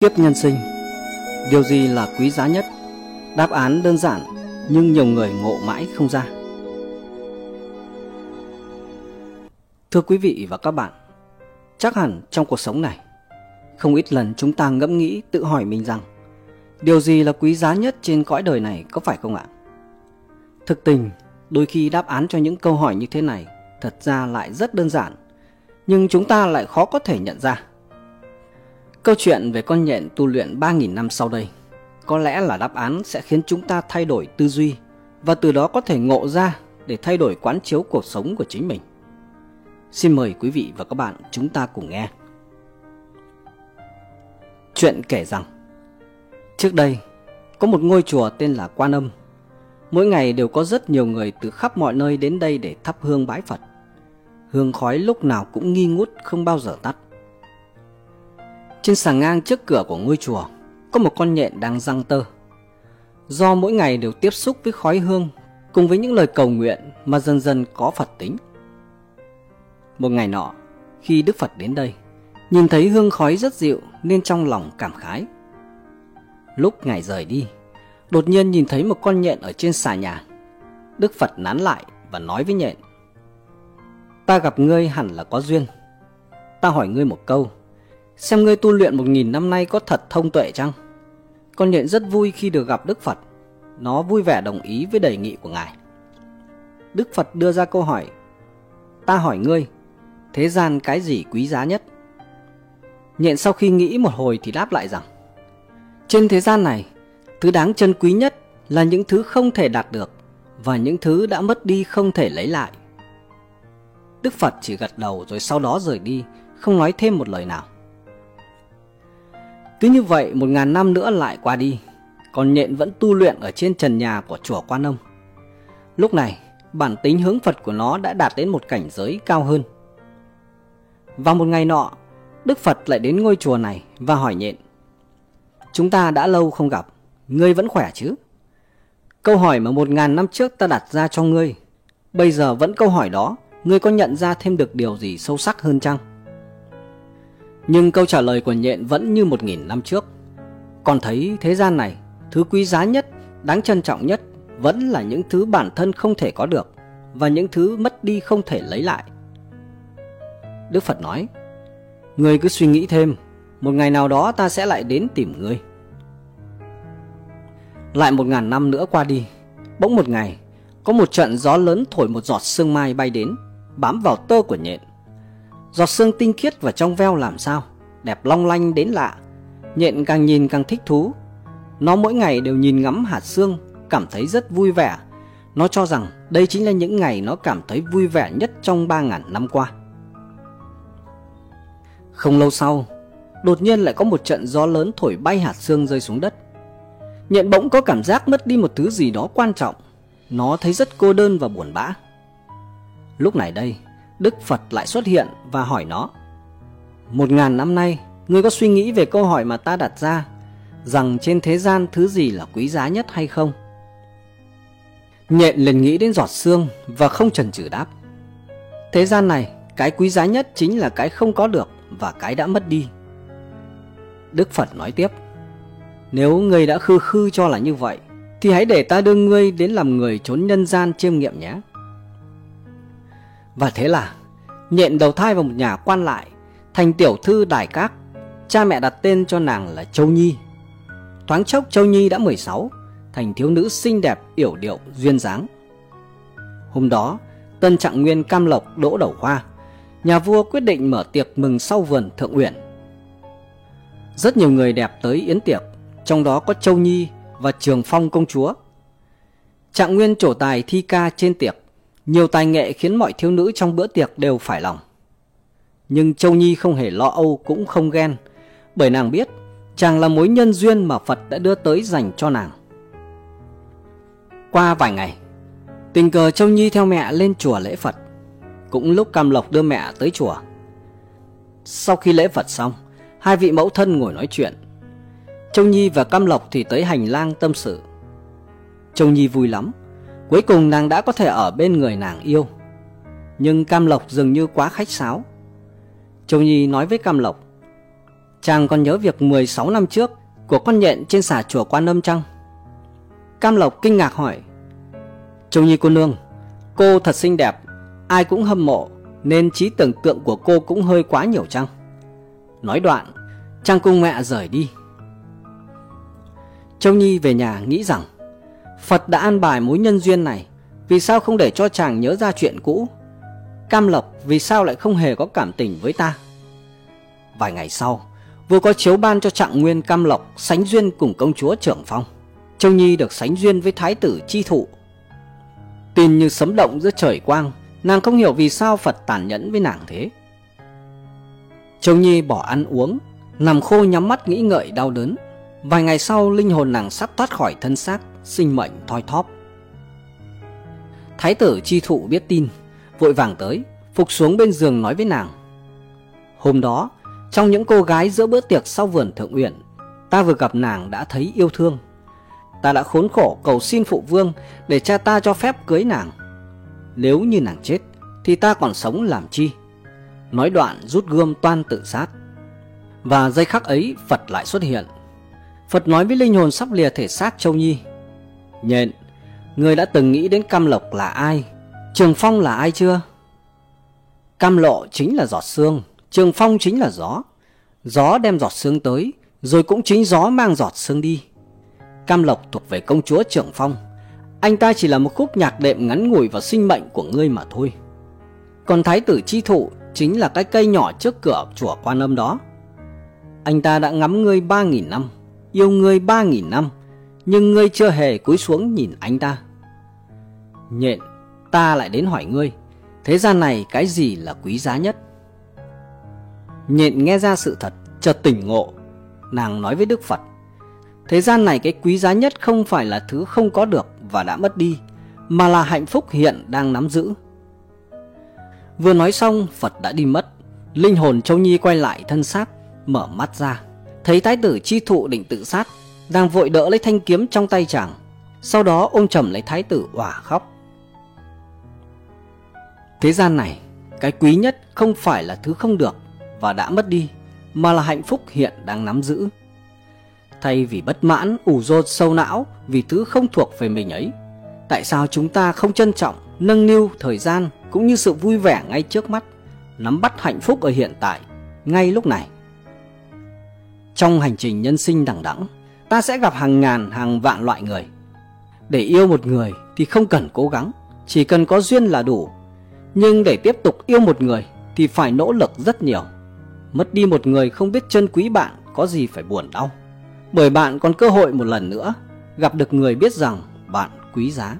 Kiếp nhân sinh Điều gì là quý giá nhất? Đáp án đơn giản nhưng nhiều người ngộ mãi không ra. Thưa quý vị và các bạn, chắc hẳn trong cuộc sống này, không ít lần chúng ta ngẫm nghĩ tự hỏi mình rằng điều gì là quý giá nhất trên cõi đời này có phải không ạ? Thực tình, đôi khi đáp án cho những câu hỏi như thế này thật ra lại rất đơn giản, nhưng chúng ta lại khó có thể nhận ra. Câu chuyện về con nhện tu luyện 3.000 năm sau đây có lẽ là đáp án sẽ khiến chúng ta thay đổi tư duy và từ đó có thể ngộ ra để thay đổi quán chiếu cuộc sống của chính mình. Xin mời quý vị và các bạn chúng ta cùng nghe. Chuyện kể rằng Trước đây, có một ngôi chùa tên là Quan Âm. Mỗi ngày đều có rất nhiều người từ khắp mọi nơi đến đây để thắp hương bái Phật. Hương khói lúc nào cũng nghi ngút không bao giờ tắt. Trên sàng ngang trước cửa của ngôi chùa có một con nhện đang răng tơ. Do mỗi ngày đều tiếp xúc với khói hương cùng với những lời cầu nguyện mà dần dần có Phật tính. Một ngày nọ, khi Đức Phật đến đây, nhìn thấy hương khói rất dịu nên trong lòng cảm khái. Lúc Ngài rời đi, đột nhiên nhìn thấy một con nhện ở trên xà nhà. Đức Phật nán lại và nói với nhện. Ta gặp ngươi hẳn là có duyên. Ta hỏi ngươi một câu, xem ngươi tu luyện một nghìn năm nay có thật thông tuệ chăng? Con nhện rất vui khi được gặp Đức Phật. Nó vui vẻ đồng ý với đề nghị của Ngài. Đức Phật đưa ra câu hỏi. Ta hỏi ngươi, thế gian cái gì quý giá nhất? Nhện sau khi nghĩ một hồi thì đáp lại rằng Trên thế gian này, thứ đáng trân quý nhất là những thứ không thể đạt được và những thứ đã mất đi không thể lấy lại. Đức Phật chỉ gật đầu rồi sau đó rời đi, không nói thêm một lời nào. Cứ như vậy, một ngàn năm nữa lại qua đi Còn nhện vẫn tu luyện ở trên trần nhà của chùa Quan Âm. Lúc này, bản tính hướng Phật của nó đã đạt đến một cảnh giới cao hơn. Vào một ngày nọ, Đức Phật lại đến ngôi chùa này và hỏi nhện, Chúng ta đã lâu không gặp, Ngươi vẫn khỏe chứ? Câu hỏi mà một ngàn năm trước ta đặt ra cho ngươi, Bây giờ vẫn câu hỏi đó, Ngươi có nhận ra thêm được điều gì sâu sắc hơn chăng? Nhưng câu trả lời của nhện vẫn như một nghìn năm trước. Còn thấy thế gian này Thứ quý giá nhất, đáng trân trọng nhất Vẫn là những thứ bản thân không thể có được Và những thứ mất đi không thể lấy lại. Đức Phật nói người cứ suy nghĩ thêm Một ngày nào đó ta sẽ lại đến tìm người. Lại một ngàn năm nữa qua đi Bỗng một ngày Có một trận gió lớn thổi một giọt sương mai bay đến Bám vào tơ của nhện. Giọt sương tinh khiết và trong veo làm sao? Đẹp long lanh đến lạ. Nhện càng nhìn càng thích thú. Nó mỗi ngày đều nhìn ngắm hạt sương, Cảm thấy rất vui vẻ. Nó cho rằng đây chính là những ngày nó cảm thấy vui vẻ nhất trong 3.000 năm qua. Không lâu sau, Đột nhiên lại có một trận gió lớn thổi bay hạt sương rơi xuống đất. Nhện bỗng có cảm giác mất đi một thứ gì đó quan trọng. Nó thấy rất cô đơn và buồn bã. Lúc này đây Đức Phật lại xuất hiện và hỏi nó, Một ngàn năm nay, Ngươi có suy nghĩ về câu hỏi mà ta đặt ra Rằng trên thế gian thứ gì là quý giá nhất hay không? Nhện liền nghĩ đến giọt xương Và không chần chừ đáp, Thế gian này, Cái quý giá nhất chính là cái không có được Và cái đã mất đi. Đức Phật nói tiếp, Nếu ngươi đã khư khư cho là như vậy, Thì hãy để ta đưa ngươi đến làm người trốn nhân gian chiêm nghiệm nhé và thế là, nhện đầu thai vào một nhà quan lại, Thành tiểu thư đài các, Cha mẹ đặt tên cho nàng là Châu Nhi. Thoáng chốc Châu Nhi đã 16 Thành thiếu nữ xinh đẹp, yểu điệu, duyên dáng. Hôm đó, Tân Trạng Nguyên Cam Lộc đỗ đầu khoa Nhà vua quyết định mở tiệc mừng sau vườn Thượng Uyển. Rất nhiều người đẹp tới yến tiệc, Trong đó có Châu Nhi và Trường Phong công chúa. Trạng Nguyên trổ tài thi ca trên tiệc nhiều tài nghệ khiến mọi thiếu nữ trong bữa tiệc đều phải lòng. Nhưng Châu Nhi không hề lo âu cũng không ghen, bởi nàng biết chàng là mối nhân duyên mà Phật đã đưa tới dành cho nàng. Qua vài ngày, tình cờ Châu Nhi theo mẹ lên chùa lễ Phật, cũng lúc Cam Lộc đưa mẹ tới chùa. Sau khi lễ Phật xong, hai vị mẫu thân ngồi nói chuyện. Châu Nhi và Cam Lộc thì tới hành lang tâm sự. Châu Nhi vui lắm, Cuối cùng nàng đã có thể ở bên người nàng yêu Nhưng Cam Lộc dường như quá khách sáo Châu Nhi nói với Cam Lộc Chàng còn nhớ việc 16 năm trước của con nhện trên xà chùa Quan Âm chăng? Cam Lộc kinh ngạc hỏi. Châu Nhi cô nương, cô thật xinh đẹp, ai cũng hâm mộ, nên trí tưởng tượng của cô cũng hơi quá nhiều chăng? Nói đoạn, chàng cùng mẹ rời đi. Châu Nhi về nhà nghĩ rằng Phật đã an bài mối nhân duyên này, Vì sao không để cho chàng nhớ ra chuyện cũ? Cam Lộc vì sao lại không hề có cảm tình với ta? Vài ngày sau, Vua có chiếu ban cho trạng nguyên Cam Lộc Sánh duyên cùng công chúa trưởng phong. Châu Nhi được sánh duyên với thái tử chi thụ. Tin như sấm động giữa trời quang, Nàng không hiểu vì sao Phật tàn nhẫn với nàng thế. Châu Nhi bỏ ăn uống, Nằm khô nhắm mắt nghĩ ngợi đau đớn. Vài ngày sau, linh hồn nàng sắp thoát khỏi thân xác. Sinh mệnh thoi thóp. Thái tử chi thụ biết tin, Vội vàng tới, Phục xuống bên giường nói với nàng. Hôm đó, Trong những cô gái giữa bữa tiệc sau vườn thượng uyển, Ta vừa gặp nàng đã thấy yêu thương. Ta đã khốn khổ cầu xin phụ vương Để cha ta cho phép cưới nàng. Nếu như nàng chết, Thì ta còn sống làm chi? Nói đoạn rút gươm toan tự sát. Và giây khắc ấy, Phật lại xuất hiện. Phật nói với linh hồn sắp lìa thể xác Châu Nhi. Nhện, Người đã từng nghĩ đến Cam Lộc là ai? Trường Phong là ai chưa? Cam lộ chính là giọt sương, Trường Phong chính là gió. Gió đem giọt sương tới, Rồi cũng chính gió mang giọt sương đi. Cam Lộc thuộc về công chúa Trường Phong. Anh ta chỉ là một khúc nhạc đệm ngắn ngủi vào sinh mệnh của ngươi mà thôi. Còn thái tử chi thụ Chính là cái cây nhỏ trước cửa chùa quan âm đó. Anh ta đã ngắm ngươi ba nghìn năm, Yêu ngươi ba nghìn năm nhưng ngươi chưa hề cúi xuống nhìn anh ta. Nhện, Ta lại đến hỏi ngươi, Thế gian này cái gì là quý giá nhất? Nhện nghe ra sự thật, Chợt tỉnh ngộ. Nàng nói với Đức Phật, Thế gian này cái quý giá nhất không phải là thứ không có được và đã mất đi, Mà là hạnh phúc hiện đang nắm giữ. Vừa nói xong, Phật đã đi mất. Linh hồn Châu Nhi quay lại thân xác, Mở mắt ra. Thấy thái tử chi thụ định tự sát đang vội đỡ lấy thanh kiếm trong tay chàng. Sau đó ôm chầm lấy thái tử òa khóc. Thế gian này Cái quý nhất không phải là thứ không được Và đã mất đi Mà là hạnh phúc hiện đang nắm giữ. Thay vì bất mãn, ủ rột sâu não Vì thứ không thuộc về mình ấy Tại sao chúng ta không trân trọng Nâng niu thời gian Cũng như sự vui vẻ ngay trước mắt Nắm bắt hạnh phúc ở hiện tại Ngay lúc này? Trong hành trình nhân sinh đẳng đẵng, ta sẽ gặp hàng ngàn hàng vạn loại người. Để yêu một người thì không cần cố gắng, chỉ cần có duyên là đủ. Nhưng để tiếp tục yêu một người thì phải nỗ lực rất nhiều. Mất đi một người không biết trân quý bạn có gì phải buồn đau. Bởi bạn còn cơ hội một lần nữa gặp được người biết rằng bạn quý giá.